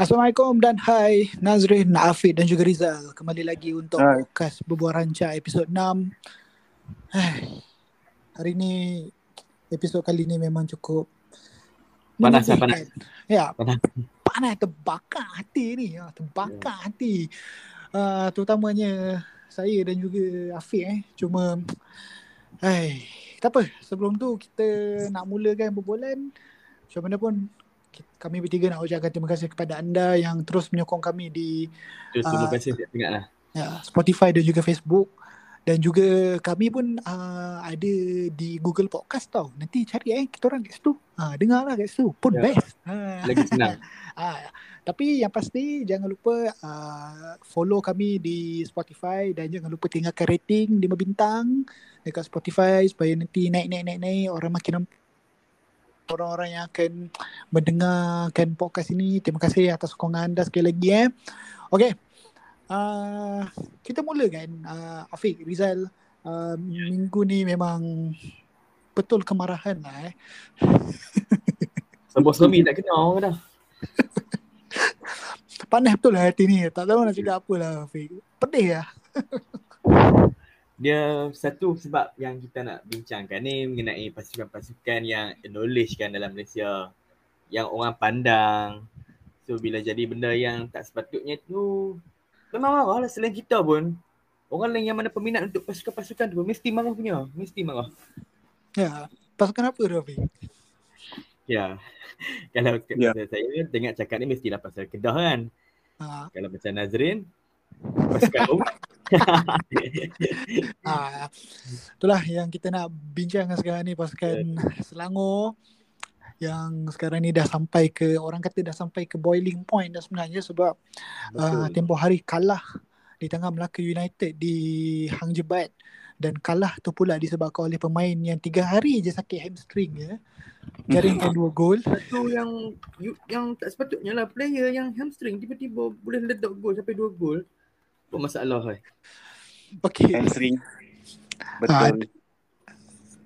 Assalamualaikum dan hai Nazrin, Afiq dan juga Rizal. Kembali lagi untuk Hai. podcast Berbual Rancak episod 6. Hai. Hari ni episod kali ni memang cukup Panas lah, menyedihkan. Ya, Panas. panas terbakar hati ni. Ya, terbakar hati. Uh, terutamanya saya dan juga Afiq eh. Cuma hai, tak apa. Sebelum tu kita nak mulakan berbualan. Macam mana pun kami bertiga nak ucapkan terima kasih kepada anda yang terus menyokong kami di Tu, terima Ah. kasih ya, Spotify dan juga Facebook dan juga kami pun uh, ada di Google Podcast tau. Nanti cari eh kita orang kat situ. Ha, dengar lah kat situ. Pun Ya. best. Ha. Lagi senang. ha, tapi yang pasti jangan lupa uh, follow kami di Spotify dan jangan lupa tinggalkan rating 5 bintang dekat Spotify supaya nanti naik naik naik naik orang makin nampak orang-orang yang akan mendengarkan podcast ini. Terima kasih atas sokongan anda sekali lagi eh. Okey. Uh, kita mulakan uh, Afiq Rizal uh, minggu ni memang betul kemarahan lah eh. Sebab suami tak kena orang dah. Panas betul lah hati ni. Tak tahu nak cakap apa lah Afiq. Pedih lah. Dia satu sebab yang kita nak bincangkan ni mengenai pasukan-pasukan yang acknowledge kan dalam Malaysia. Yang orang pandang. So bila jadi benda yang tak sepatutnya tu memang marah lah selain kita pun. Orang lain yang mana peminat untuk pasukan-pasukan tu mesti marah punya. Mesti marah. Ya. Pasukan apa tu Afiq? Ya. Kalau Ya. yeah. saya dengar cakap ni mestilah pasal Kedah kan. Ha, Kalau macam Nazrin pasukan ha, itulah yang kita nak bincangkan sekarang ni pasukan Selangor yang sekarang ni dah sampai ke orang kata dah sampai ke boiling point dah sebenarnya sebab uh, tempoh hari kalah di tengah Melaka United di Hang Jebat dan kalah tu pula disebabkan oleh pemain yang tiga hari je sakit hamstring ya. Jaringkan dua gol. Satu yang yang tak sepatutnya lah player yang hamstring tiba-tiba boleh ledak gol sampai dua gol. Apa masalah hai? Okey. Hamstring. Ah, Betul.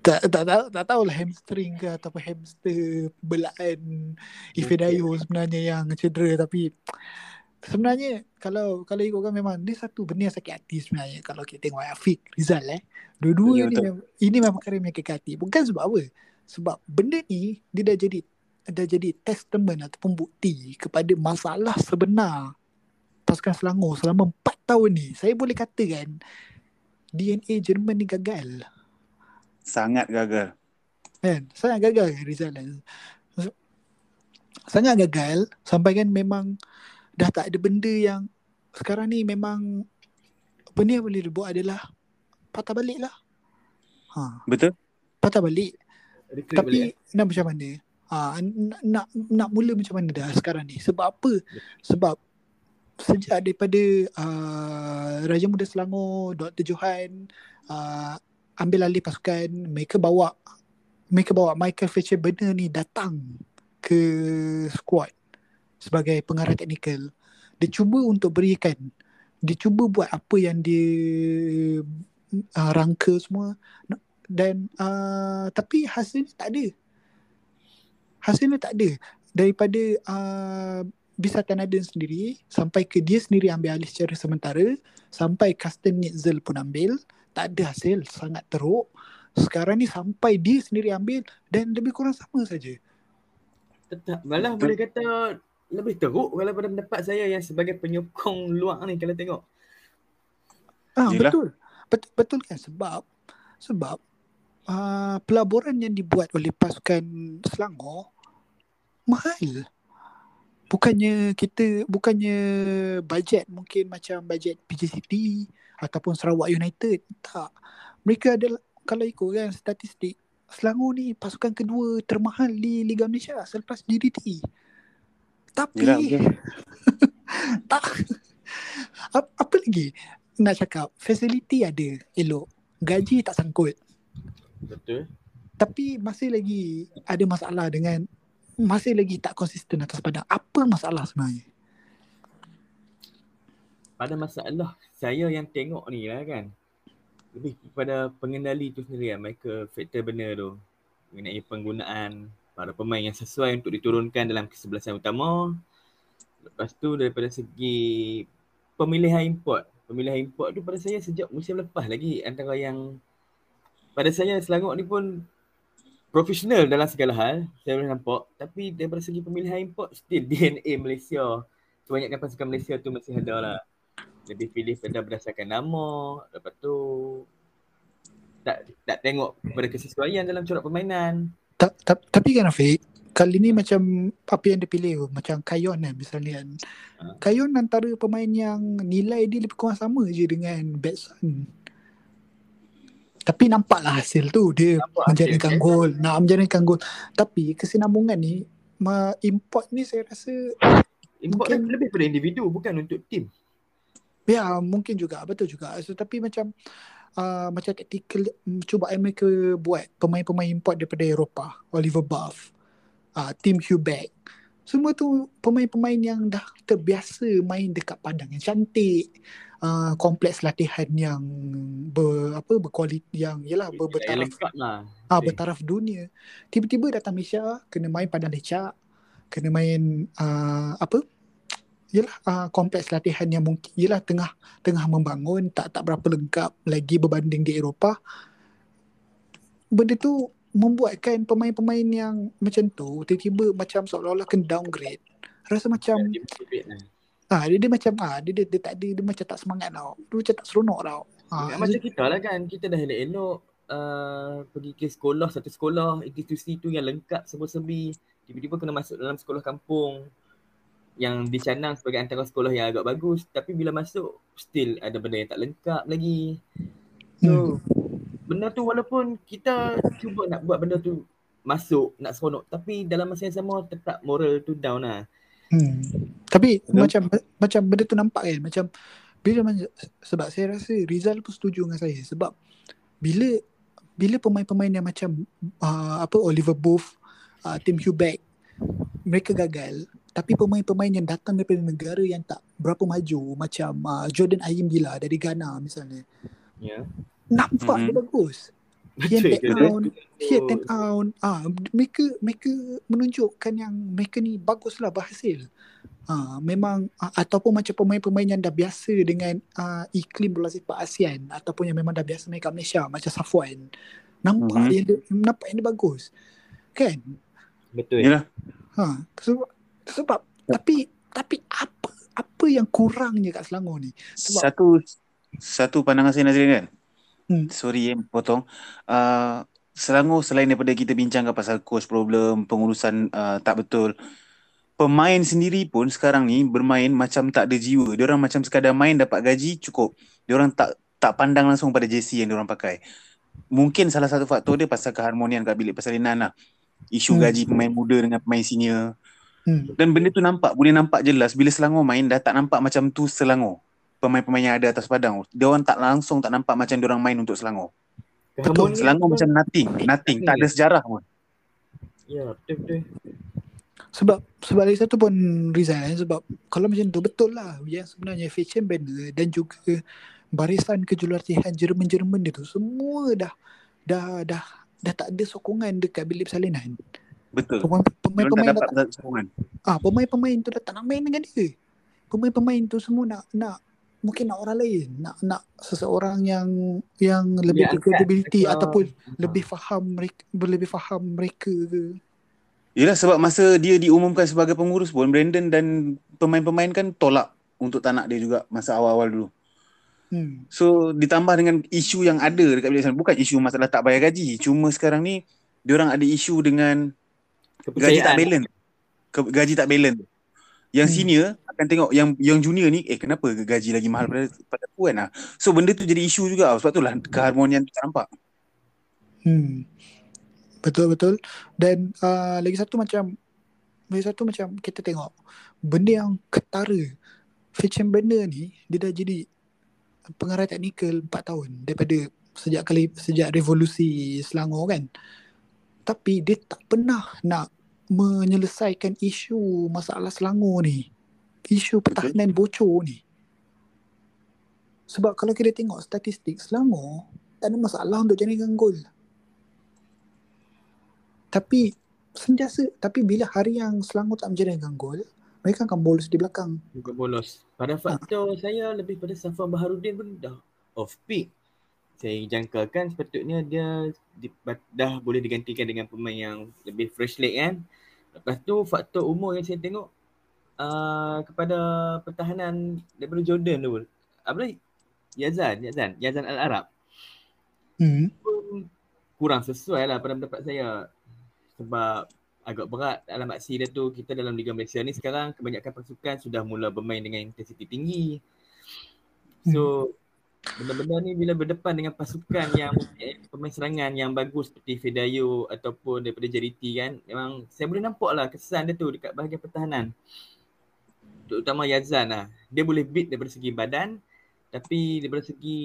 tak tak tahu tak tahulah hamstring ke ataupun hamster belaan Ifedayo sebenarnya yang cedera tapi sebenarnya kalau kalau ikutkan memang dia satu benda yang sakit hati sebenarnya kalau kita tengok Afiq Rizal eh dua-dua Ya, ni betul. memang, ini memang perkara yang menyakitkan hati bukan sebab apa sebab benda ni dia dah jadi dah jadi testament ataupun bukti kepada masalah sebenar pasukan Selangor selama 4 tahun ni saya boleh katakan DNA Jerman ni gagal. Sangat gagal. kan? Sangat gagal kan Rizal. Sangat gagal sampai kan memang dah tak ada benda yang sekarang ni memang benda yang boleh dibuat adalah patah balik lah. Ha, Betul? patah balik. Recruit tapi balik. eh? nak macam mana? Ha, nak, nak nak mula macam mana dah sekarang ni? Sebab apa? Sebab sejak daripada uh, Raja Muda Selangor Dr. Johan uh, ambil alih pasukan mereka bawa mereka bawa Michael Fletcher Bender ni datang ke squad sebagai pengarah teknikal. Dia cuba untuk berikan dia cuba buat apa yang dia uh, rangka semua. Dan uh, tapi hasilnya tak ada. Hasilnya tak ada. Daripada uh, Bisa Tanaden sendiri sampai ke dia sendiri ambil alih secara sementara sampai Custom Nitzel pun ambil tak ada hasil sangat teruk sekarang ni sampai dia sendiri ambil dan lebih kurang sama saja Tetap malah boleh kata lebih teruk kalau pada pendapat saya yang sebagai penyokong luar ni kalau tengok. Ah Yelah. betul. betul. Betul kan sebab sebab uh, pelaburan yang dibuat oleh pasukan Selangor mahal. Bukannya kita bukannya bajet mungkin macam bajet PJ City ataupun Sarawak United. Tak. Mereka adalah kalau ikut kan statistik Selangor ni pasukan kedua termahal di Liga Malaysia selepas GDT. Tapi Yelah, betul. tak apa, apa lagi nak cakap facility ada elok gaji tak sangkut Betul. tapi masih lagi ada masalah dengan masih lagi tak konsisten atas padang apa masalah sebenarnya Pada masalah saya yang tengok ni lah kan. Lebih kepada pengendali tu sendiri lah. Mereka faktor benar tu. Mengenai penggunaan para pemain yang sesuai untuk diturunkan dalam kesebelasan utama Lepas tu daripada segi pemilihan import. Pemilihan import tu pada saya sejak musim lepas lagi antara yang pada saya Selangor ni pun profesional dalam segala hal saya boleh nampak. Tapi daripada segi pemilihan import still DNA Malaysia. Kebanyakan pasukan Malaysia tu masih ada lah. Lebih pilih pada berdasarkan nama lepas tu tak tak tengok pada kesesuaian dalam corak permainan. Ta- ta- tapi kan Afiq kali ni macam apa yang dia pilih macam Kayon kan misalnya kan. Ha. Kayon antara pemain yang nilai dia lebih kurang sama je dengan Batson tapi nampaklah hasil tu dia Nampak menjadikan hasil, gol. Nak menjadikan gol. Tapi kesinambungan ni import ni saya rasa import Mungkin- lebih pada individu bukan untuk tim. Ya mungkin juga. Betul juga. So, tapi macam uh, macam taktikal mm, cubaan mereka buat pemain-pemain import daripada Eropah, Oliver Buff, uh, Tim Hubeck. Semua tu pemain-pemain yang dah terbiasa main dekat padang yang cantik, uh, kompleks latihan yang ber apa berkualiti yang yalah ber, bertaraf lah ah bertaraf dunia. Tiba-tiba datang Malaysia kena main padang lecak, kena main uh, apa? Yalah uh, kompleks latihan yang mungkin yalah tengah tengah membangun tak tak berapa lengkap lagi berbanding di Eropah. Benda tu membuatkan pemain-pemain yang macam tu tiba-tiba macam seolah-olah kena downgrade. Rasa macam. Ah dia, dia macam ah dia, dia dia tak ada dia macam tak semangat tau. Dia macam tak seronok tau. Ah, Ya, macam kita lah kan kita dah elok-elok uh, pergi ke sekolah satu sekolah institusi tu yang lengkap semua-sembi tiba-tiba kena masuk dalam sekolah kampung yang dicanang sebagai antara sekolah yang agak bagus. Tapi bila masuk still ada benda yang tak lengkap lagi. So benda tu walaupun kita cuba nak buat benda tu masuk nak seronok tapi dalam masa yang sama tetap moral tu down lah Hmm. Tapi Betul. macam macam benda tu nampak kan macam bila sebab saya rasa Rizal pun setuju dengan saya sebab bila bila pemain-pemain yang macam uh, apa Oliver Booth, uh, Tim Hubeck mereka gagal tapi pemain-pemain yang datang daripada negara yang tak berapa maju macam uh, Jordan Ayim Gila dari Ghana misalnya ya nampak Mhm. dia bagus And Betul. out, hit and out. Ah, mereka mereka menunjukkan yang mereka ni baguslah berhasil. Ah, memang ah, ataupun macam pemain-pemain yang dah biasa dengan ah, iklim bola sepak ASEAN ataupun yang memang dah biasa main kat Malaysia macam Safwan. Nampak Mhm. yang dia, nampak yang dia bagus. Kan? betul Yalah. Ha, sebab sebab tapi tapi apa apa yang kurangnya kat Selangor ni? Sebab- Satu satu pandangan saya Nazrin kan. Hmm. Sorry eh potong. Uh, Selangor selain daripada kita bincangkan pasal coach problem, pengurusan uh, tak betul. Pemain sendiri pun sekarang ni bermain macam tak ada jiwa. Diorang macam sekadar main dapat gaji cukup. Diorang tak tak pandang langsung pada JC yang diorang pakai. Mungkin salah satu faktor dia pasal keharmonian kat bilik persalinan lah. Isu Hmm. gaji pemain muda dengan pemain senior. Hmm. Dan benda tu nampak, boleh nampak jelas bila Selangor main dah tak nampak macam tu Selangor. Pemain-pemain yang ada atas padang. Dia orang tak langsung tak nampak macam dia orang main untuk Selangor. Keharmonian Selangor macam nothing, nothing, tak ada sejarah pun. ya betul betul Sebab sebab lagi satu pun Rizal eh, sebab kalau macam tu betul lah yang sebenarnya fashion banner dan juga barisan kejulatihan Jerman-Jerman dia tu semua dah dah dah dah tak ada sokongan dekat bilik persalinan. Betul. Pemain- tak Pemain-pemain dah dapat tak, sokongan. ah pemain-pemain tu dah tak nak main dengan dia. Pemain-pemain tu semua nak nak mungkin nak orang lain, nak nak seseorang yang yang lebih Dia angkat credibility mereka- ataupun Ha. lebih faham mereka lebih faham mereka ke. Yelah sebab masa dia diumumkan sebagai pengurus pun Brandon dan pemain-pemain kan tolak untuk tak nak dia juga masa awal-awal dulu. Hmm. So ditambah dengan isu yang ada dekat bilik sana bukan isu masalah tak bayar gaji. Cuma sekarang ni diorang ada isu dengan gaji tak balance. Ke, gaji tak balance. Yang Hmm. senior akan tengok yang yang junior ni eh kenapa gaji lagi mahal pada pada aku kan ah. So benda tu jadi isu juga sebab tu lah keharmonian tu tak nampak. Hmm. Betul betul. Dan uh, lagi satu macam lagi satu macam kita tengok benda yang ketara fashion benda ni dia dah jadi pengarah teknikal 4 tahun daripada sejak kali sejak revolusi Selangor kan. Tapi dia tak pernah nak menyelesaikan isu masalah Selangor ni. Isu pertahanan bocor ni. Sebab kalau kita tengok statistik Selangor tak ada masalah untuk jaringkan gol. Tapi sentiasa tapi bila hari yang Selangor tak menjadikan gol, mereka akan bolos di belakang. Juga bolos. Pada faktor ha. saya lebih pada Safwan Baharudin pun dah off peak. Saya jangkakan sepatutnya dia di, dah boleh digantikan dengan pemain yang lebih fresh leg kan. Lepas tu faktor umur yang saya tengok uh, kepada pertahanan daripada Jordan tu. Apa Yazan, Yazan, Yazan Al-Arab. Hmm. Kurang sesuai lah pada pendapat saya. Sebab agak berat dalam aksi dia tu kita dalam Liga Malaysia ni sekarang kebanyakan pasukan sudah mula bermain dengan intensiti tinggi. So hmm. benda-benda ni bila berdepan dengan pasukan yang eh, pemain serangan yang bagus seperti Fedayo ataupun daripada JDT kan memang saya boleh nampak lah kesan dia tu dekat bahagian pertahanan. Terutama Yazan lah. Dia boleh beat daripada segi badan tapi daripada segi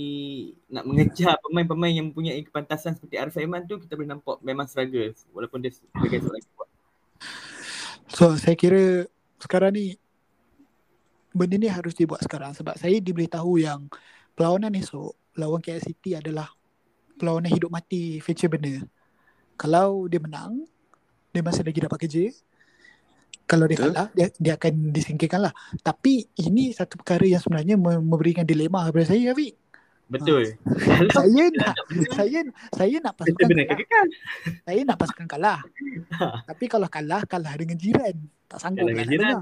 nak mengejar pemain-pemain yang mempunyai kepantasan seperti Arif Aiman tu kita boleh nampak memang struggle walaupun dia sebagai seorang kuat. So saya kira sekarang ni benda ni harus dibuat sekarang sebab saya diberitahu yang perlawanan esok lawan KL City adalah perlawanan hidup mati feature benda. Kalau dia menang, dia masih lagi dapat kerja. Kalau dia kalah, dia, dia akan disingkirkan lah. Tapi ini satu perkara yang sebenarnya memberikan dilema kepada saya, Afiq. Betul. Ha. saya nak saya saya nak pasukan kalah. Saya nak pasukan kalah. Ha. Tapi kalau kalah kalah dengan jiran. Tak sanggup dengan jiran.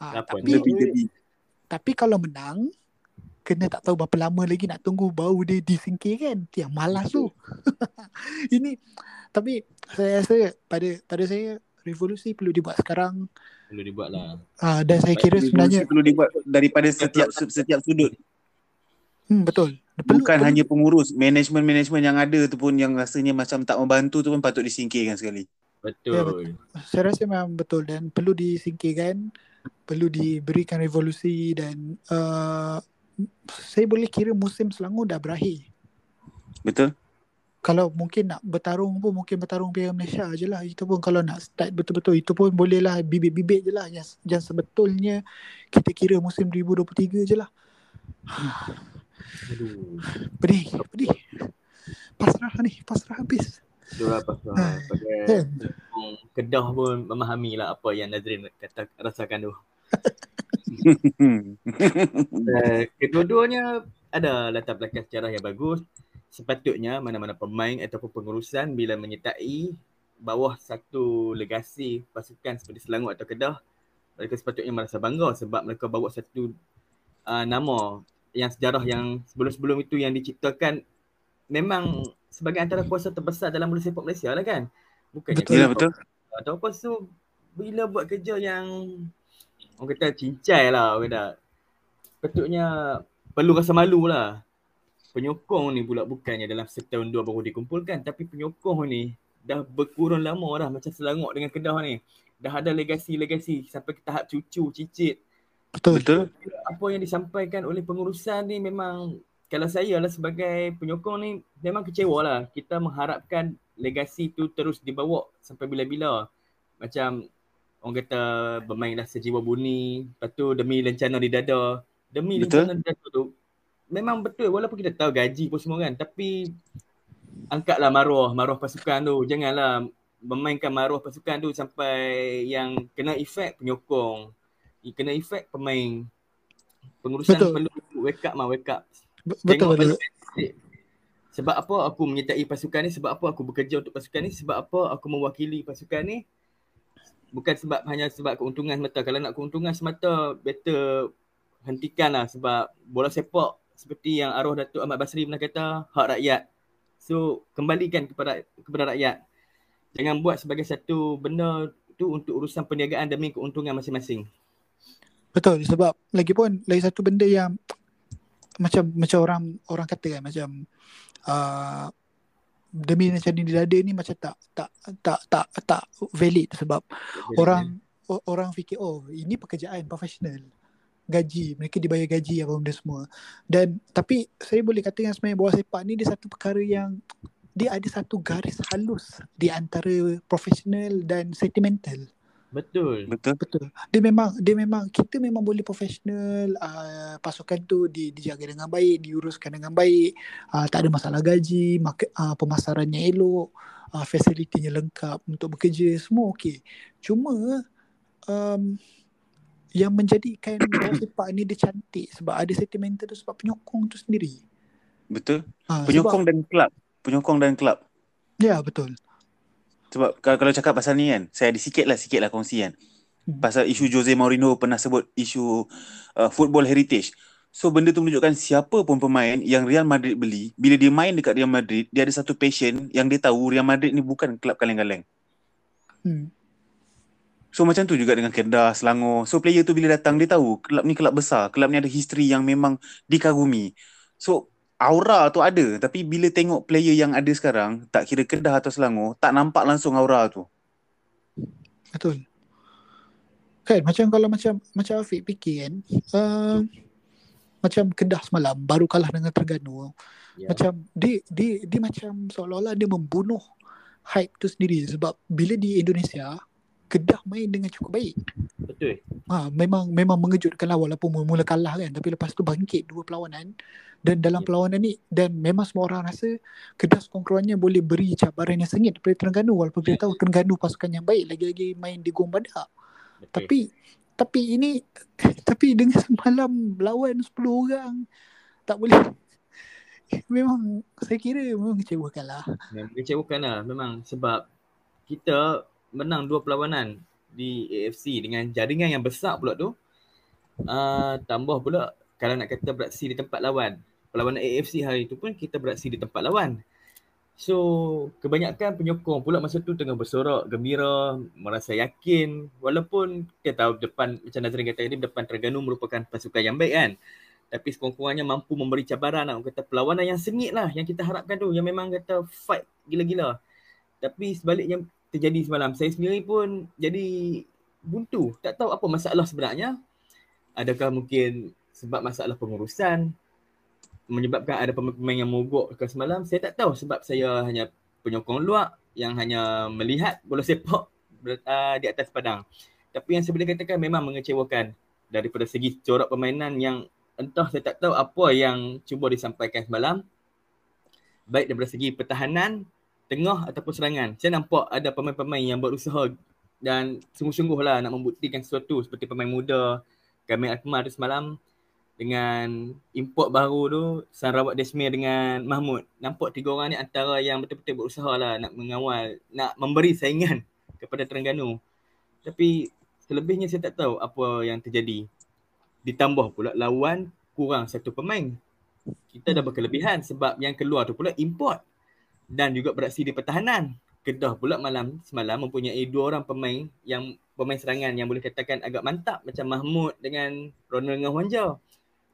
Ha, tapi tapi kalau menang kena tak tahu berapa lama lagi nak tunggu bau dia disingkir kan. Yang malas tu. Ini tapi saya rasa pada pada saya revolusi perlu dibuat sekarang. Perlu dibuat lah. Ah dan saya kira sebenarnya perlu dibuat daripada setiap setiap sudut. Hmm, betul. Perlu, Bukan perlu. hanya pengurus, manajemen-manajemen yang ada tu pun yang rasanya macam tak membantu tu pun patut disingkirkan sekali. Betul. Ya, betul. Saya rasa memang betul dan perlu disingkirkan, perlu diberikan revolusi dan uh, saya boleh kira musim Selangor dah berakhir. Betul. Kalau mungkin nak bertarung pun mungkin bertarung Piala Malaysia je lah. Itu pun kalau nak start betul-betul itu pun boleh lah bibit-bibit je lah. Yang, yang sebetulnya kita kira musim 2023 je lah. Aduh. Pedih, pedih. Pasrah ni, pasrah habis. Itulah pasrah. Ha. Pada Kedah pun memahami lah apa yang Nazrin kata rasakan tu. uh, kedua-duanya ada latar belakang sejarah yang bagus. Sepatutnya mana-mana pemain ataupun pengurusan bila menyertai bawah satu legasi pasukan seperti Selangor atau Kedah, mereka sepatutnya merasa bangga sebab mereka bawa satu uh, nama yang sejarah yang sebelum-sebelum itu yang diciptakan memang sebagai antara kuasa terbesar dalam bola sepak Malaysia lah kan. Bukannya betul, ya, betul. Atau apa tu bila buat kerja yang orang kata cincai lah orang kata. Patutnya perlu rasa malu lah. Penyokong ni pula bukannya dalam setahun dua baru dikumpulkan tapi penyokong ni dah berkurun lama dah macam Selangor dengan Kedah ni. Dah ada legasi-legasi sampai ke tahap cucu, cicit. Betul. Betul. Apa yang disampaikan oleh pengurusan ni memang kalau saya lah sebagai penyokong ni memang kecewa lah. Kita mengharapkan legasi tu terus dibawa sampai bila-bila. Macam orang kata bermainlah sejiwa buni. Lepas tu demi lencana di dada. Demi betul. lencana di dada tu. Memang betul walaupun kita tahu gaji pun semua kan. Tapi angkatlah maruah, maruah pasukan tu. Janganlah memainkan maruah pasukan tu sampai yang kena efek penyokong. Kena efek pemain. Pengurusan betul. perlu wake up mah wake up. Betul betul. sebab apa aku menyertai pasukan ni? Sebab apa aku bekerja untuk pasukan ni? Sebab apa aku mewakili pasukan ni? Bukan sebab hanya sebab keuntungan semata. Kalau nak keuntungan semata better hentikanlah sebab bola sepak seperti yang arwah Datuk Ahmad Basri pernah kata hak rakyat. So kembalikan kepada kepada rakyat. Jangan buat sebagai satu benda tu untuk urusan perniagaan demi keuntungan masing-masing. Betul sebab lagi pun lagi satu benda yang macam macam orang orang kata kan macam uh, demi macam ni dada ni macam tak tak tak tak tak valid sebab valid, orang orang fikir oh ini pekerjaan profesional gaji mereka dibayar gaji apa benda semua dan tapi saya boleh kata yang sebenarnya bola sepak ni dia satu perkara yang dia ada satu garis halus di antara profesional dan sentimental Betul. Betul. Betul. Dia memang dia memang kita memang boleh profesional uh, pasukan tu di, dijaga dengan baik, diuruskan dengan baik, uh, tak ada masalah gaji, market, uh, pemasarannya elok, uh, fasilitinya lengkap untuk bekerja, semua okey. Cuma um, yang menjadikan bola sepak ni dia cantik sebab ada sentimental tu sebab penyokong tu sendiri. Betul. Ha, Penyokong sebab, dan kelab. Penyokong dan kelab. ya betul. Sebab kalau, kalau cakap pasal ni kan, saya ada sikit lah, sikit lah kongsi kan. Hmm. Pasal isu Jose Mourinho pernah sebut isu uh, football heritage. So benda tu menunjukkan siapa pun pemain yang Real Madrid beli, bila dia main dekat Real Madrid, dia ada satu passion yang dia tahu Real Madrid ni bukan kelab kaleng-kaleng. Hmm. So macam tu juga dengan Kedah, Selangor. So player tu bila datang dia tahu kelab ni kelab besar, kelab ni ada history yang memang dikagumi. So aura tu ada tapi bila tengok player yang ada sekarang, tak kira Kedah atau Selangor, tak nampak langsung aura tu. Betul. Kan macam kalau macam macam Afiq fikir kan uh, macam Kedah semalam baru kalah dengan Terengganu. Ya. Macam dia dia dia macam seolah-olah dia membunuh hype tu sendiri sebab bila di Indonesia Kedah main dengan cukup baik. Betul. Ha, memang memang mengejutkan lah walaupun mula-mula kalah kan tapi lepas tu bangkit dua perlawanan dan dalam Ya. perlawanan ni dan memang semua orang rasa Kedah sekurang-kurangnya boleh beri cabaran yang sengit daripada Terengganu walaupun kita tahu Terengganu pasukan yang baik lagi-lagi main di Gong Badak. Betul. Tapi tapi ini tapi dengan semalam lawan 10 orang tak boleh memang saya kira memang kecewakan lah. Memang mengecewakan lah memang sebab kita menang dua perlawanan di AFC dengan jaringan yang besar pula tu. Uh, tambah pula kalau nak kata beraksi di tempat lawan. Perlawanan AFC hari tu pun kita beraksi di tempat lawan. So kebanyakan penyokong pula masa tu tengah bersorak, gembira, merasa yakin walaupun kita tahu depan macam Nazrin kata tadi depan Terengganu merupakan pasukan yang baik kan. Tapi sekurang-kurangnya mampu memberi cabaran nak kata perlawanan yang sengit lah yang kita harapkan tu yang memang kata fight gila-gila. Tapi sebaliknya terjadi semalam saya sendiri pun jadi buntu. Tak tahu apa masalah sebenarnya. Adakah mungkin sebab masalah pengurusan menyebabkan ada pemain-pemain yang mogok ke semalam saya tak tahu sebab saya hanya penyokong luar yang hanya melihat bola sepak uh, di atas padang. Tapi yang saya boleh katakan memang mengecewakan daripada segi corak permainan yang entah saya tak tahu apa yang cuba disampaikan semalam baik daripada segi pertahanan, tengah ataupun serangan. Saya nampak ada pemain-pemain yang berusaha dan sungguh-sungguh lah nak membuktikan sesuatu seperti pemain muda Kamil Akmal tu semalam dengan import baru tu Sarawak Desmir dengan Mahmud. Nampak tiga orang ni antara yang betul-betul berusaha lah nak mengawal, nak memberi saingan kepada Terengganu. Tapi selebihnya saya tak tahu apa yang terjadi. Ditambah pula lawan kurang satu pemain. Kita dah berkelebihan sebab yang keluar tu pula import dan juga beraksi di pertahanan. Kedah pula malam semalam mempunyai dua orang pemain yang pemain serangan yang boleh katakan agak mantap macam Mahmud dengan Ronald Ngahwanja.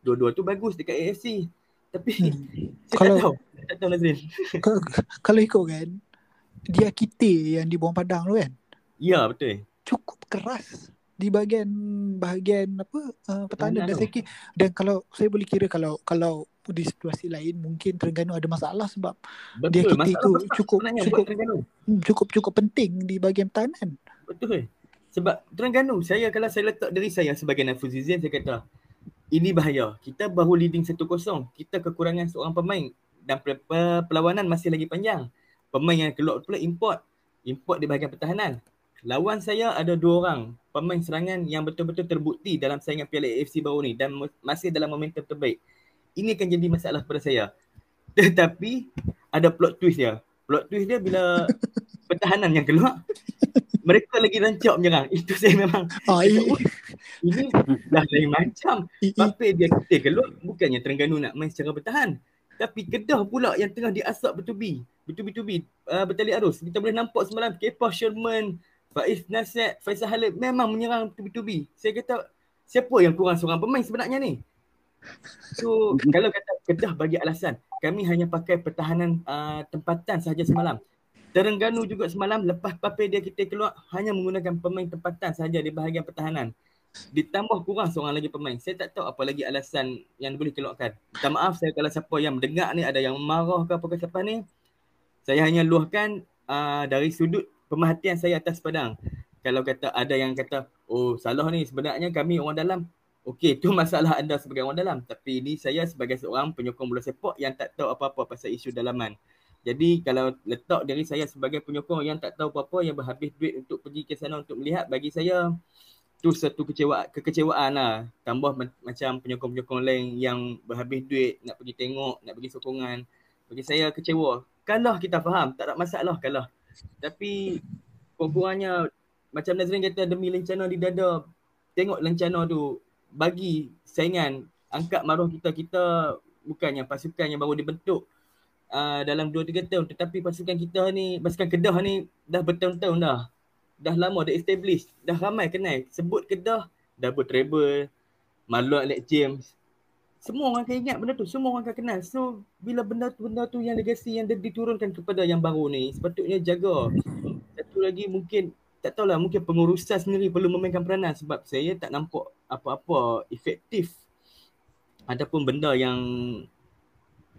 Dua-dua tu bagus dekat AFC. Tapi Hmm. saya Kalau- tak tahu. Saya tak tahu Nazrin. Kalau, kalau ikut kan dia kita yang di bawah padang tu kan Ya betul. cukup keras di bahagian bahagian apa uh, pertahanan dan saya kira, dan kalau saya boleh kira kalau kalau di situasi lain mungkin Terengganu ada masalah sebab Dia Betul. kita Masalah tu besar cukup- cukup- hmm, cukup cukup penting di bahagian pertahanan. Betul. Sebab Terengganu, saya kalau saya letak diri saya sebagai Nafuzizin, saya kata ini bahaya. Kita baru leading 1-0. Kita kekurangan seorang pemain dan per- per- perlawanan masih lagi panjang. Pemain yang keluar pula import. Import di bahagian pertahanan. Lawan saya ada dua orang pemain serangan yang betul-betul terbukti dalam saingan Piala AFC baru ni dan masih dalam momentum terbaik. Ini akan jadi masalah kepada saya. Tetapi ada plot twist dia. Plot twist dia bila pertahanan yang keluar mereka lagi rancak menyerang. Itu saya memang Ah, i, ini dah lain macam. i, i, Pape dia kita keluar bukannya Terengganu nak main secara bertahan. Tapi Kedah pula yang tengah diasap bertubi. Bertubi-tubi uh, bertali arus. Kita boleh nampak semalam Kepa Sherman, Faiz Nasir, Faisal Halid memang menyerang bertubi-tubi. Saya kata siapa yang kurang seorang pemain sebenarnya ni? So kalau kata Kedah bagi alasan kami hanya pakai pertahanan uh, tempatan sahaja semalam. Terengganu juga semalam lepas Pape dia kita keluar hanya menggunakan pemain tempatan sahaja di bahagian pertahanan. Ditambah kurang seorang lagi pemain. Saya tak tahu apa lagi alasan yang boleh keluarkan. Minta maaf saya kalau siapa yang mendengar ni ada yang marah ke apa ke siapa ni. Saya hanya luahkan uh, dari sudut pemerhatian saya atas padang. Kalau kata ada yang kata, oh salah ni sebenarnya kami orang dalam. Okey, tu masalah anda sebagai orang dalam. Tapi ini saya sebagai seorang penyokong bola sepak yang tak tahu apa-apa pasal isu dalaman. Jadi kalau letak diri saya sebagai penyokong yang tak tahu apa-apa, yang berhabis duit untuk pergi ke sana untuk melihat, bagi saya tu satu kecewa kekecewaan lah tambah ma- macam penyokong-penyokong lain yang berhabis duit nak pergi tengok nak pergi sokongan bagi saya kecewa kalah kita faham tak ada masalah kalah tapi kurang-kurangnya macam Nazrin kata demi lencana di dada tengok lencana tu bagi saingan angkat maruah kita kita bukannya pasukan yang baru dibentuk uh, dalam 2-3 tahun. Tetapi pasukan kita ni pasukan Kedah ni dah bertahun-tahun dah. Dah lama dah establish dah ramai kenal. Sebut Kedah double treble Marlon Alex James. Semua orang akan ingat benda tu. Semua orang akan kenal. So bila benda tu benda tu yang legasi yang dia diturunkan kepada yang baru ni sepatutnya jaga. Satu lagi mungkin tak tahulah mungkin pengurusan sendiri perlu memainkan peranan sebab saya tak nampak apa-apa efektif. Ataupun benda yang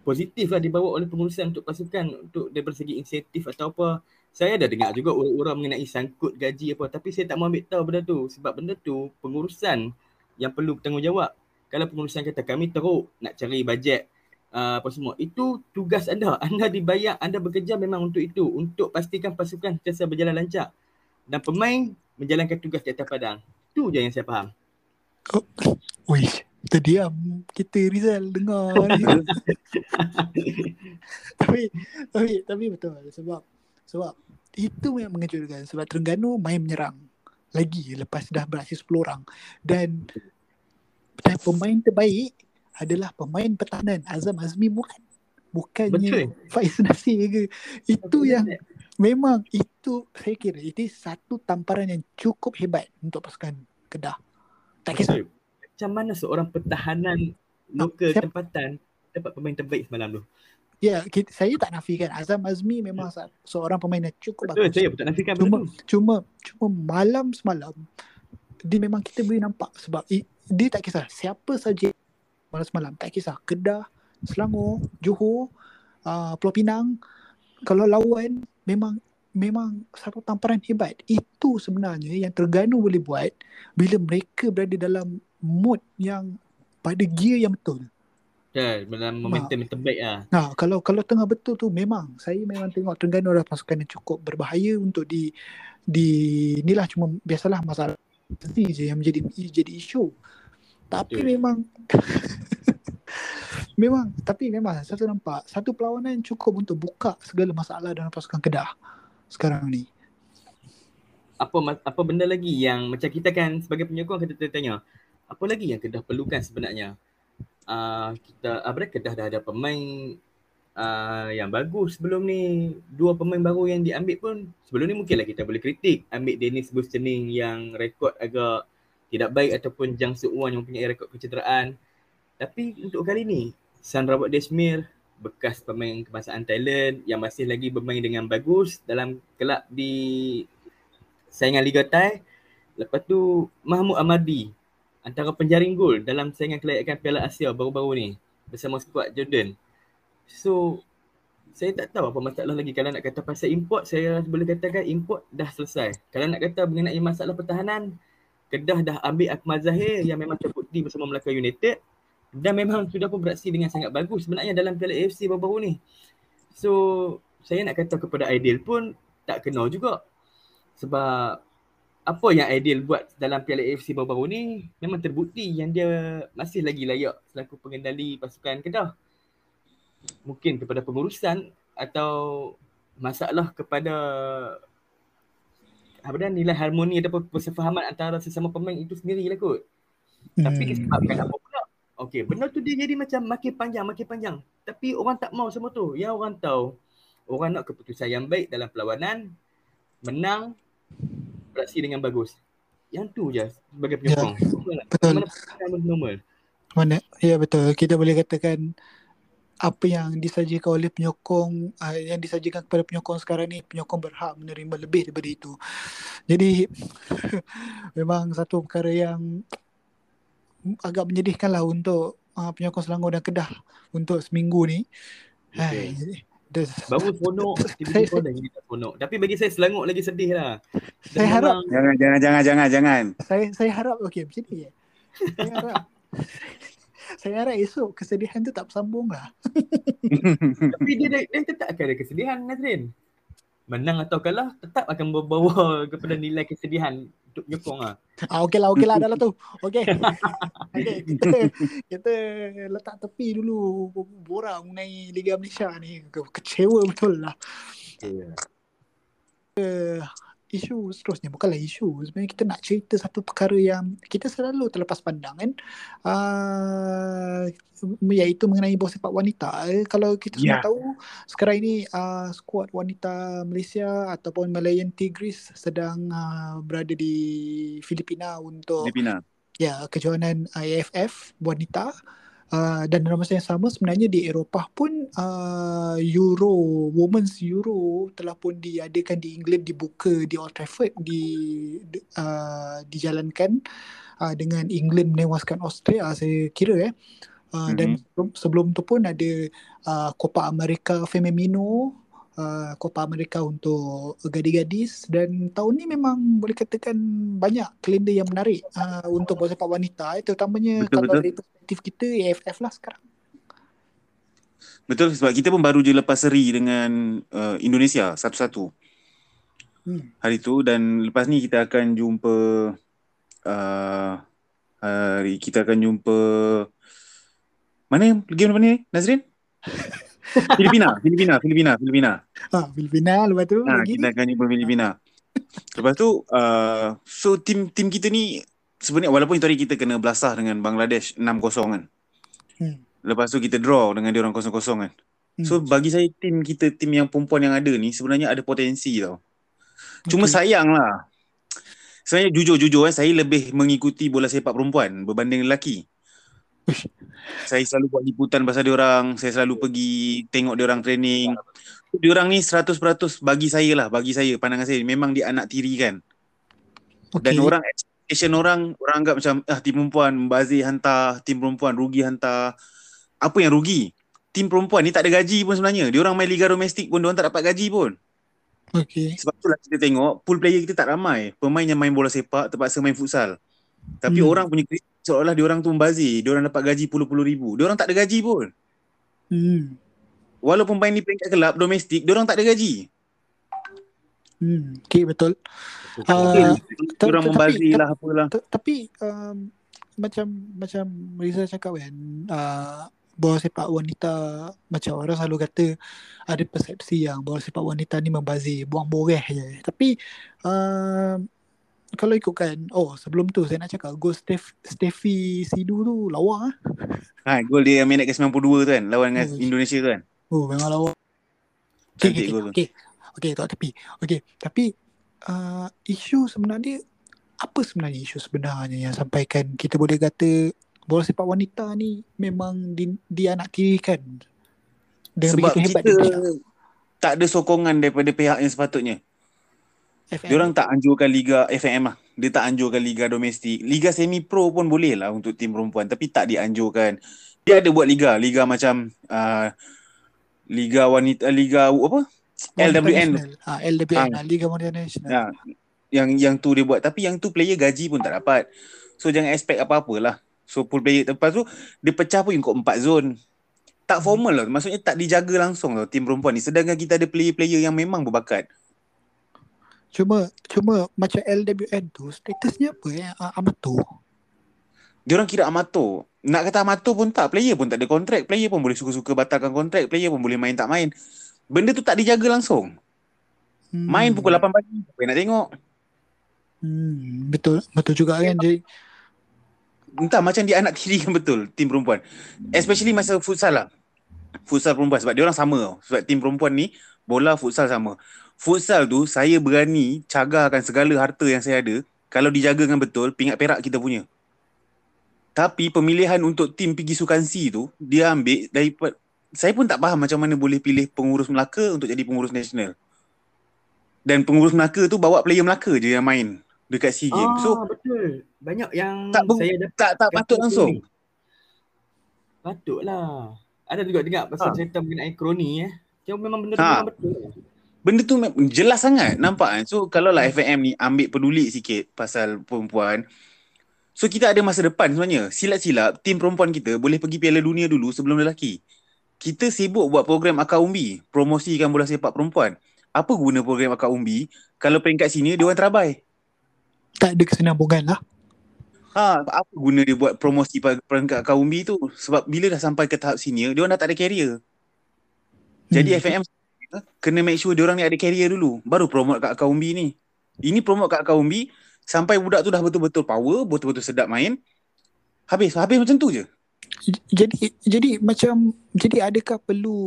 positif lah dibawa oleh pengurusan untuk pasukan untuk dari segi insentif atau apa. Saya dah dengar juga orang-orang mengenai sangkut gaji apa tapi saya tak mau ambil tahu benda tu sebab benda tu pengurusan yang perlu bertanggungjawab. Kalau pengurusan kata kami teruk nak cari bajet uh, apa semua itu tugas anda. Anda dibayar anda bekerja memang untuk itu untuk pastikan pasukan sentiasa berjalan lancar dan pemain menjalankan tugas di atas padang. Itu je yang saya faham. Oh, Wish, terdiam. Kita Rizal dengar. Tapi tapi tapi betul. Sebab sebab itu yang mengejutkan. Sebab Terengganu main menyerang lagi lepas dah beraksi 10 orang. Dan dan pemain terbaik adalah pemain pertahanan Azam Azmi bukan bukannya Betul. Faiz Nasir ke? Itu Betul, yang. Memang itu saya kira itu satu tamparan yang cukup hebat untuk pasukan Kedah tak Betul. Macam mana seorang pertahanan lokal siap- tempatan dapat pemain terbaik semalam tu? Ya, kita, saya tak nafikan Azam Azmi memang sa- seorang pemain yang cukup Betul, bagus. saya pun tak nafikan Cuma tu. cuma cuma malam semalam dia memang kita boleh nampak sebab dia tak kisah siapa saja malam semalam tak kisah Kedah, Selangor, Johor, uh, Pulau Pinang kalau lawan memang memang satu tamparan hebat. Itu sebenarnya yang Terengganu boleh buat bila mereka berada dalam mood yang pada gear yang betul. Ya, dalam momentum yang terbaik lah. Nah, kalau kalau tengah betul tu memang saya memang tengok Terengganu adalah pasukan yang cukup berbahaya untuk di di inilah cuma biasalah masalah je yang menjadi jadi isu. Tapi Betul. memang memang tapi memang satu nampak satu perlawanan cukup untuk buka segala masalah dalam pasukan Kedah sekarang ni. Apa apa benda lagi yang macam kita kan sebagai penyokong kita tanya, apa lagi yang Kedah perlukan sebenarnya? Uh, kita apa dah Kedah dah ada pemain uh, yang bagus sebelum ni. Dua pemain baru yang diambil pun sebelum ni mungkinlah kita boleh kritik. Ambil Dennis Bustening yang rekod agak tidak baik ataupun Jang Suk Wan yang mempunyai rekod kecederaan. Tapi untuk kali ni, San Robert Desmir bekas pemain kebangsaan Thailand yang masih lagi bermain dengan bagus dalam kelab di saingan Liga Thai. Lepas tu Mahmud Amadi antara penjaring gol dalam saingan kelayakan Piala Asia baru-baru ni bersama skuad Jordan. So saya tak tahu apa masalah lagi kalau nak kata pasal import saya boleh katakan import dah selesai. Kalau nak kata mengenai masalah pertahanan Kedah dah ambil Akmal Zahir yang memang terbukti bersama Melaka United dan memang sudah pun beraksi dengan sangat bagus sebenarnya dalam Piala AFC baru-baru ni. So saya nak kata kepada Aidil pun tak kena juga. Sebab apa yang Aidil buat dalam Piala AFC baru-baru ni memang terbukti yang dia masih lagi layak selaku pengendali pasukan Kedah. Mungkin kepada pengurusan atau masalah kepada apa dah nilai harmoni ataupun persefahaman antara sesama pemain itu sendirilah kot. Tapi disebabkan apa? Okey, benda tu dia jadi macam makin panjang, makin panjang. Tapi orang tak mau semua tu. Yang orang tahu, orang nak keputusan yang baik dalam perlawanan, menang, beraksi dengan bagus. Yang tu je sebagai penyokong. Ya, betul. Mana normal. Mana? Ya betul. Kita boleh katakan apa yang disajikan oleh penyokong uh, yang disajikan kepada penyokong sekarang ni penyokong berhak menerima lebih daripada itu. Jadi memang satu perkara yang agak menyedihkan lah untuk uh, penyokong Selangor dan Kedah untuk seminggu ni. Hai, dah, Baru seronok, tiba-tiba dah jadi tak seronok. Tapi bagi saya Selangor lagi sedih lah. Dan Saya harap memang- Jangan, jangan, jangan, jangan, jangan. saya saya harap okey macam ni. eh. Saya harap saya harap esok kesedihan tu tak bersambung lah. Tapi dia, dia, dia tetap akan ada kesedihan Nazrin. Menang atau kalah tetap akan membawa kepada nilai kesedihan untuk penyokong lah. Ah, okey lah, okey lah dah lah tu. Okey. okay, kita, kita letak tepi dulu borang mengenai Liga Malaysia ni. Ke- Kecewa betul lah. Yeah. Isu seterusnya bukanlah isu. Sebenarnya kita nak cerita satu perkara yang kita selalu terlepas pandang kan. Uh, iaitu mengenai bola sepak wanita. Eh, kalau kita semua Ya. tahu sekarang ini uh, skuad wanita Malaysia ataupun Malayan Tigris sedang uh, berada di Filipina untuk Filipina. ya kejohanan AFF wanita uh, dan dalam masa yang sama sebenarnya di Eropah pun uh, Euro Women's Euro telah pun diadakan di England dibuka di Old Trafford di di- uh, dijalankan uh, dengan England menewaskan Austria saya kira eh uh, dan Mhm. sebelum, sebelum tu pun ada uh, Copa America Femenino uh, Copa America untuk gadis-gadis dan tahun ni memang boleh katakan banyak kalender yang menarik uh, untuk bola sepak wanita eh, terutamanya Betul, kalau betul. dari perspektif kita AFF lah sekarang. Betul sebab kita pun baru je lepas seri dengan uh, Indonesia satu-satu Hmm. hari tu dan lepas ni kita akan jumpa uh, hari kita akan jumpa mana game depan ni Nazrin? Filipina, Filipina, Filipina, Filipina. Ha, Filipina lepas tu Ha, lagi kita akan jumpa Filipina. Lepas tu uh, so tim tim kita ni sebenarnya walaupun itu hari kita kena belasah dengan Bangladesh 6-0 kan. Hmm. Lepas tu kita draw dengan dia orang 0-0 kan. Hmm. So bagi saya tim kita tim yang perempuan yang ada ni sebenarnya ada potensi tau. Cuma Okay. sayang lah. Sebenarnya jujur-jujur eh, saya lebih mengikuti bola sepak perempuan berbanding lelaki. Saya selalu buat liputan pasal dia orang, saya selalu pergi tengok dia orang training. Dia orang ni 100% bagi saya lah, bagi saya pandangan saya memang dia anak tiri kan. Dan Okay. orang expectation orang orang anggap macam ah tim perempuan membazir hantar, tim perempuan rugi hantar. Apa yang rugi? Tim perempuan ni tak ada gaji pun sebenarnya. Dia orang main liga domestik pun dia orang tak dapat gaji pun. Okay. Sebab itulah kita tengok pool player kita tak ramai. Pemain yang main bola sepak terpaksa main futsal. Tapi Hmm. orang punya kritik seolah-olah dia orang tu membazir. Dia orang dapat gaji puluh-puluh ribu. Dia orang tak ada gaji pun. Hmm. Walaupun main di peringkat kelab domestik, dia orang tak ada gaji. Hmm. Okay betul. Okay. Ah, Dia orang membazir tapi- lah apalah. Tapi um, macam macam Riza cakap kan uh, bola sepak wanita macam orang selalu kata ada persepsi yang bola sepak wanita ni membazir buang boreh je tapi uh, kalau ikutkan oh sebelum tu saya nak cakap gol Steph, Steffi Sidu tu lawa ah. Ha, gol dia minit ke 92 tu kan lawan dengan Oh, Indonesia tu kan. oh memang lawa okay, Cantik okay, gol tu. okay, okay, tak tepi okay tapi uh, isu sebenarnya apa sebenarnya isu sebenarnya yang sampaikan kita boleh kata bola sepak wanita ni memang di, dianaktirikan dengan Sebab begitu hebat kita di Malaysia. tak ada sokongan daripada pihak yang sepatutnya. FM. Dia orang tak anjurkan liga FAM lah. Dia tak anjurkan liga domestik. Liga semi pro pun boleh lah untuk tim perempuan tapi tak dianjurkan. Dia ada buat liga, liga macam uh, liga wanita liga apa? Wanita LWN. Nasional. Ha, LWN ha. Liga Wanita Nasional. Ya. Yang yang tu dia buat tapi yang tu player gaji pun tak dapat. So jangan expect apa-apalah. So pool player lepas tu dia pecah pun ikut empat zone. Tak formal lah. Maksudnya tak dijaga langsung tau tim perempuan ni. Sedangkan kita ada player-player yang memang berbakat. Cuma cuma macam LWN tu statusnya apa eh? Ah, Amatur. Dia orang kira amatur. Nak kata amatur pun tak. Player pun tak ada kontrak. Player pun boleh suka-suka batalkan kontrak. Player pun boleh main tak main. Benda tu tak dijaga langsung. Hmm. Main pukul 8 pagi. Apa nak tengok? Hmm, betul betul juga kan jadi Entah macam dia anak tiri kan betul. Tim perempuan. Especially masa futsal lah. Futsal perempuan. Sebab dia orang sama tau. Sebab tim perempuan ni bola futsal sama. Futsal tu saya berani cagarkan segala harta yang saya ada. Kalau dijaga dengan betul, pingat perak kita punya. Tapi pemilihan untuk tim pergi sukansi tu, dia ambil daripada... Saya pun tak faham macam mana boleh pilih pengurus Melaka untuk jadi pengurus nasional. Dan pengurus Melaka tu bawa player Melaka je yang main dekat SEA Games. So, Ah, betul. Banyak yang Tak, saya dapat tak tak patut langsung. Patutlah. Ada juga dengar pasal Ha. cerita mengenai kroni eh. Cuma memang benda tu Ha. memang betul. Benda tu jelas sangat nampak kan. So kalau lah FAM ni ambil peduli sikit pasal perempuan. So kita ada masa depan sebenarnya. Silap-silap tim perempuan kita boleh pergi Piala Dunia dulu sebelum lelaki. Kita sibuk buat program Akar Umbi, promosikan bola sepak perempuan. Apa guna program akak umbi kalau peringkat sini dia orang terabai? Tak ada kesinambungan lah. Ha, apa guna dia buat promosi peringkat akak umbi tu? Sebab bila dah sampai ke tahap senior, dia orang dah tak ada carrier. Jadi Hmm. FMM kena make sure dia orang ni ada carrier dulu. Baru promote kat akak umbi ni. Ini promote kat akak umbi sampai budak tu dah betul-betul power, betul-betul sedap main. Habis, habis macam tu je. Jadi jadi macam jadi adakah perlu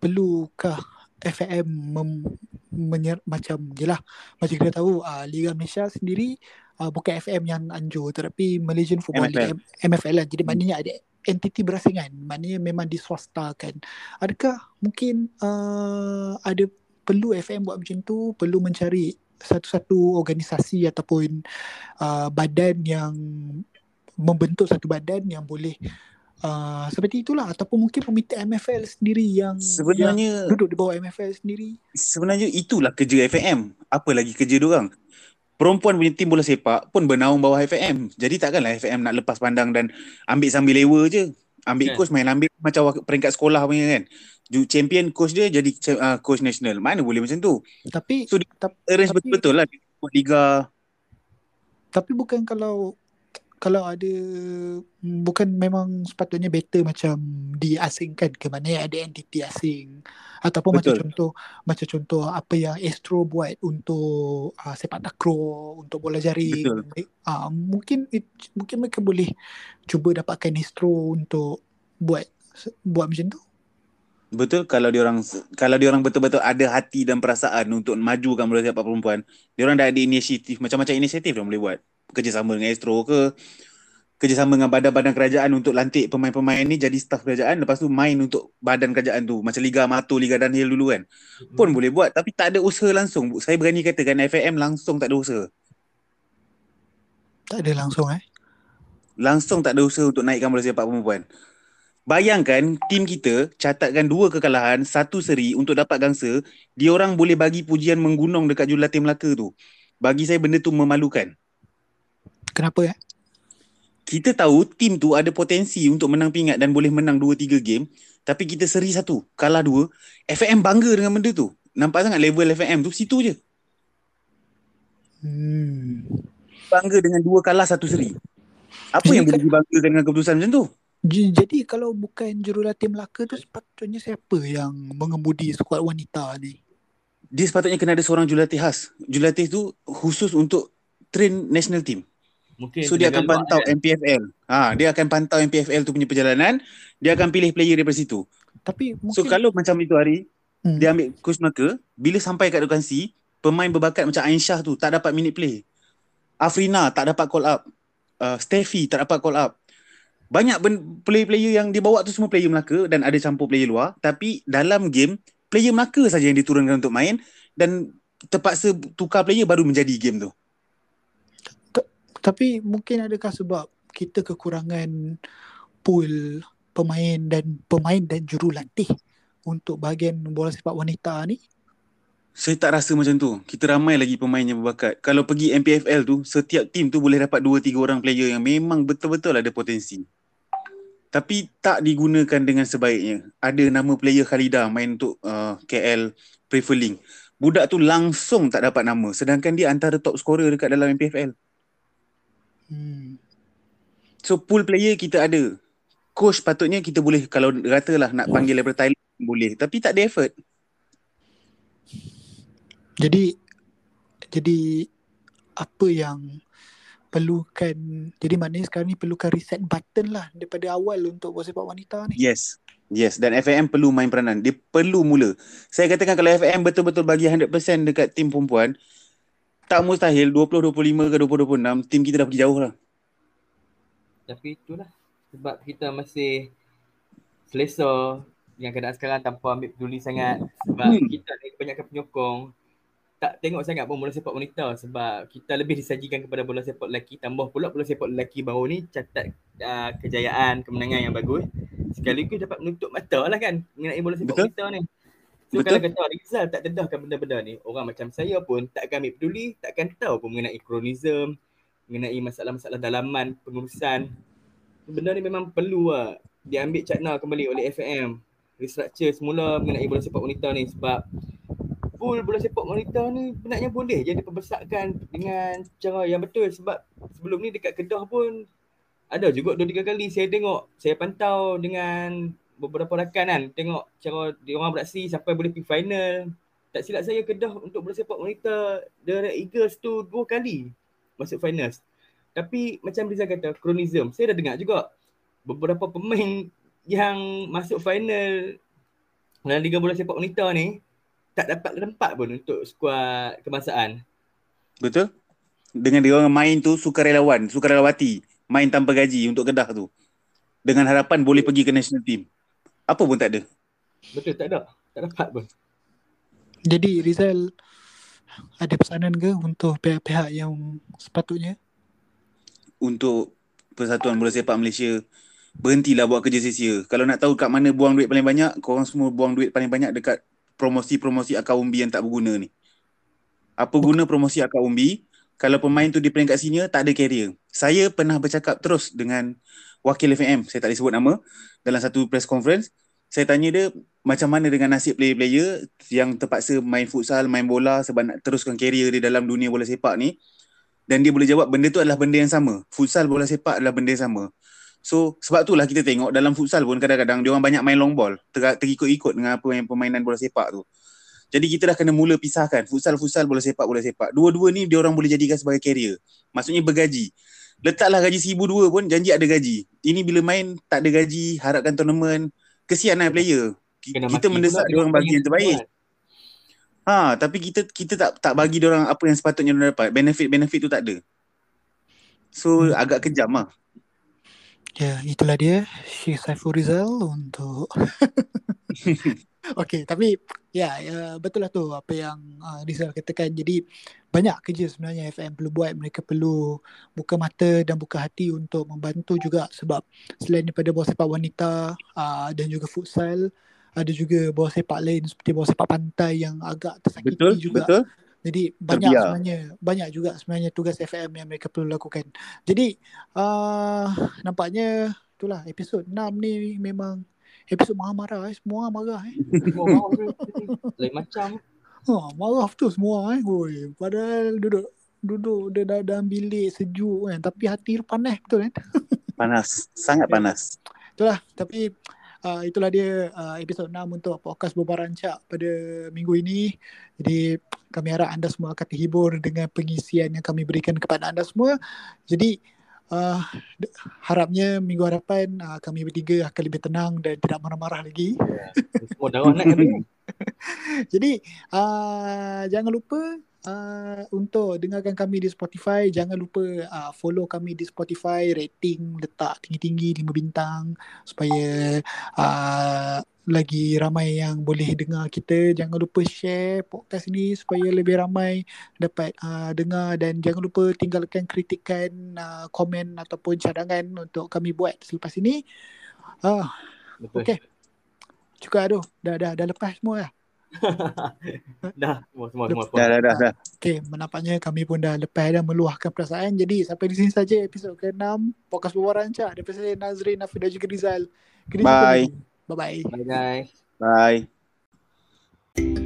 perlukah FAM mem, menyer, macam jelah macam kita tahu uh, Liga Malaysia sendiri uh, bukan FM yang anjur tetapi Malaysian Football MFL. League M- MFL lah. Jadi maknanya ada entiti berasingan. Maknanya memang diswastakan. Adakah mungkin uh, ada perlu FM buat macam tu, perlu mencari satu-satu organisasi ataupun uh, badan yang membentuk satu badan yang boleh uh, seperti itulah ataupun mungkin komite MFL sendiri yang Sebenarnya yang duduk di bawah MFL sendiri. sebenarnya itulah kerja FAM. Apa lagi kerja dia orang? Perempuan punya tim bola sepak pun bernaung bawah FAM. Jadi takkanlah FAM nak lepas pandang dan ambil sambil lewa je. Ambil Kan. coach main ambil macam wak- peringkat sekolah punya kan. Ju- Champion coach dia jadi uh, coach national. Mana boleh macam tu? Tapi So, dia- tap, Arrange Tapi- betul-betul lah liga. tapi bukan kalau kalau ada mm, bukan memang sepatutnya better macam diasingkan ke mana ada entiti asing ataupun macam Betul. contoh macam contoh apa yang Astro buat untuk uh, sepak takraw untuk bola jaring Betul. uh, mungkin it, mungkin mereka boleh cuba dapatkan Astro untuk buat buat macam tu Betul kalau dia orang kalau dia orang betul-betul ada hati dan perasaan untuk majukan bola sepak perempuan, dia orang dah ada inisiatif macam-macam inisiatif dia boleh buat. Kerjasama dengan Astro ke kerjasama dengan badan-badan kerajaan untuk lantik pemain-pemain ni jadi staf kerajaan lepas tu main untuk badan kerajaan tu macam Liga Amatur, Liga Dunhill dulu kan. Pun boleh buat tapi tak ada usaha langsung. Saya berani katakan FAM langsung tak ada usaha. tak ada langsung eh Langsung tak ada usaha untuk naikkan bola sepak perempuan. Bayangkan tim kita catatkan dua kekalahan, satu seri untuk dapat gangsa, dia orang boleh bagi pujian menggunung dekat jurulatih Melaka tu. Bagi saya benda tu memalukan. Kenapa eh Kita tahu tim tu ada potensi untuk menang pingat dan boleh menang 2-3 game, tapi kita seri satu, kalah dua. FAM bangga dengan benda tu. Nampak sangat level FAM tu situ je. hmm Bangga dengan dua kalah satu seri. Apa Jadi yang boleh kan- dibanggakan dengan keputusan macam tu? Jadi kalau bukan jurulatih Melaka tu sepatutnya siapa yang mengemudi skuad wanita ni? Dia sepatutnya kena ada seorang jurulatih khas. Jurulatih tu khusus untuk train national team. Mungkin So dia akan pantau kan? MPFL. Ha, dia akan pantau MPFL tu punya perjalanan, dia akan pilih player daripada situ. Tapi mungkin So kalau macam itu hari, Hmm. dia ambil coach Melaka, bila sampai kat Dukansi, pemain berbakat macam Aisyah tu tak dapat minute play. Afrina tak dapat call up. Uh, Steffi tak dapat call up. Banyak ben- player-player yang dia bawa tu semua player Melaka dan ada campur player luar. Tapi dalam game, player Melaka saja yang diturunkan untuk main dan terpaksa tukar player baru menjadi game tu. Tapi mungkin adakah sebab kita kekurangan pool pemain dan pemain dan jurulatih untuk bahagian bola sepak wanita ni? Saya tak rasa macam tu. Kita ramai lagi pemain yang berbakat. Kalau pergi MPFL tu, setiap tim tu boleh dapat 2-3 orang player yang memang betul-betul ada potensi. Tapi tak digunakan dengan sebaiknya. Ada nama player Khalida main untuk uh, KL Prefer League. Budak tu langsung tak dapat nama. Sedangkan dia antara top scorer dekat dalam MPFL. Hmm. So pool player kita ada. Coach patutnya kita boleh kalau katalah nak panggil daripada Thailand boleh. Tapi tak ada effort. Jadi jadi apa yang perlukan jadi maknanya sekarang ni perlukan reset button lah daripada awal untuk bola sepak wanita ni. Yes. Yes dan FAM perlu main peranan. Dia perlu mula. Saya katakan kalau FAM betul-betul bagi 100% dekat tim perempuan, tak mustahil 20 25 ke 20 26 tim kita dah pergi jauh lah. Tapi itulah. Sebab kita masih selesa yang keadaan sekarang tanpa ambil peduli sangat. Sebab hmm. kita ada kebanyakan penyokong. Tak tengok sangat pun bola sepak wanita. Sebab kita lebih disajikan kepada bola sepak lelaki. Tambah pula bola sepak lelaki baru ni catat uh, kejayaan kemenangan yang bagus. Sekaligus dapat menutup mata lah kan mengenai bola sepak Betul. wanita ni so Betul. kalau kata Rizal tak dedahkan benda-benda ni. Orang macam saya pun tak akan ambil peduli takkan tahu pun mengenai kronism mengenai masalah-masalah dalaman pengurusan. Benda ni memang perlu lah diambil cakna kembali oleh FAM restructure semula mengenai bola sepak wanita ni sebab pool bola sepak wanita ni benarnya boleh jadi pembesarkan dengan cara yang betul sebab sebelum ni dekat Kedah pun ada juga dua tiga kali saya tengok saya pantau dengan beberapa rakan kan tengok cara dia orang beraksi sampai boleh pergi final tak silap saya Kedah untuk bola sepak wanita The Red Eagles tu dua kali masuk finals tapi macam Rizal kata kronism saya dah dengar juga beberapa pemain yang masuk final dalam Liga Bola Sepak Wanita ni tak dapat tempat pun untuk skuad kebangsaan. Betul? Dengan dia orang main tu sukarelawan, sukarelawati, main tanpa gaji untuk Kedah tu. Dengan harapan boleh pergi ke national team. Apa pun tak ada. Betul, tak ada. Tak dapat pun. Jadi Rizal ada pesanan ke untuk pihak-pihak yang sepatutnya? Untuk Persatuan Bola Sepak Malaysia berhentilah buat kerja sia-sia. Kalau nak tahu kat mana buang duit paling banyak, korang semua buang duit paling banyak dekat promosi-promosi akar umbi yang tak berguna ni. Apa guna promosi akar umbi kalau pemain tu di peringkat senior tak ada carrier. Saya pernah bercakap terus dengan wakil FM, saya tak boleh sebut nama, dalam satu press conference. Saya tanya dia macam mana dengan nasib player-player yang terpaksa main futsal, main bola sebab nak teruskan carrier di dalam dunia bola sepak ni. Dan dia boleh jawab benda tu adalah benda yang sama. Futsal, bola sepak adalah benda yang sama. So sebab itulah kita tengok dalam futsal pun kadang-kadang dia orang banyak main long ball, ter- terikut-ikut dengan apa yang permainan bola sepak tu. Jadi kita dah kena mula pisahkan futsal-futsal bola sepak bola sepak. Dua-dua ni dia orang boleh jadikan sebagai carrier. Maksudnya bergaji. Letaklah gaji seribu dua pun janji ada gaji. Ini bila main tak ada gaji, harapkan tournament, kesian lah player. Kena kita mendesak dia orang bagi yang terbaik. Ha, tapi kita kita tak tak bagi dia orang apa yang sepatutnya dia dapat. Benefit-benefit tu tak ada. So Hmm. agak kejam lah. Ya, itulah dia Syekh Saiful Rizal untuk Okey, tapi ya, ya betul lah tu apa yang uh, Rizal katakan. Jadi banyak kerja sebenarnya FM perlu buat. Mereka perlu buka mata dan buka hati untuk membantu juga sebab selain daripada bola sepak wanita uh, dan juga futsal, ada juga bola sepak lain seperti bola sepak pantai yang agak tersakiti Betul, juga. betul. Jadi banyak Terbiar. sebenarnya banyak juga sebenarnya tugas FM yang mereka perlu lakukan. Jadi uh, nampaknya itulah episod 6 ni memang episod marah-marah eh. Semua orang marah eh. Semua marah dia. Lain macam. Ha, marah betul semua eh. Oi, padahal duduk duduk dia dah dalam bilik sejuk kan tapi hati dia panas betul kan. Panas, sangat panas. Itulah tapi uh, itulah dia uh, episod 6 untuk podcast Bobar Rancak pada minggu ini. Jadi kami harap anda semua akan terhibur dengan pengisian yang kami berikan kepada anda semua. Jadi uh, harapnya minggu hadapan uh, kami bertiga akan lebih tenang dan tidak marah-marah lagi. Semua darah nak kami. Jadi uh, jangan lupa uh, untuk dengarkan kami di Spotify. Jangan lupa uh, follow kami di Spotify. Rating letak tinggi-tinggi 5 bintang supaya uh, lagi ramai yang boleh dengar kita. Jangan lupa share podcast ini supaya lebih ramai dapat uh, dengar dan jangan lupa tinggalkan kritikan, uh, komen ataupun cadangan untuk kami buat selepas ini. Uh. Okey. Cukup aduh. Dah dah dah lepas semua dah. Dah, semua semua semua. Dah, dah, dah, dah. Okey, menampaknya kami pun dah lepas dan meluahkan perasaan. Jadi sampai di sini saja episod ke-6 Podcast Berbual Rancak daripada saya Nazrin, Nafi dan juga Rizal. Kita Bye. Bye-bye. Bye guys. Bye.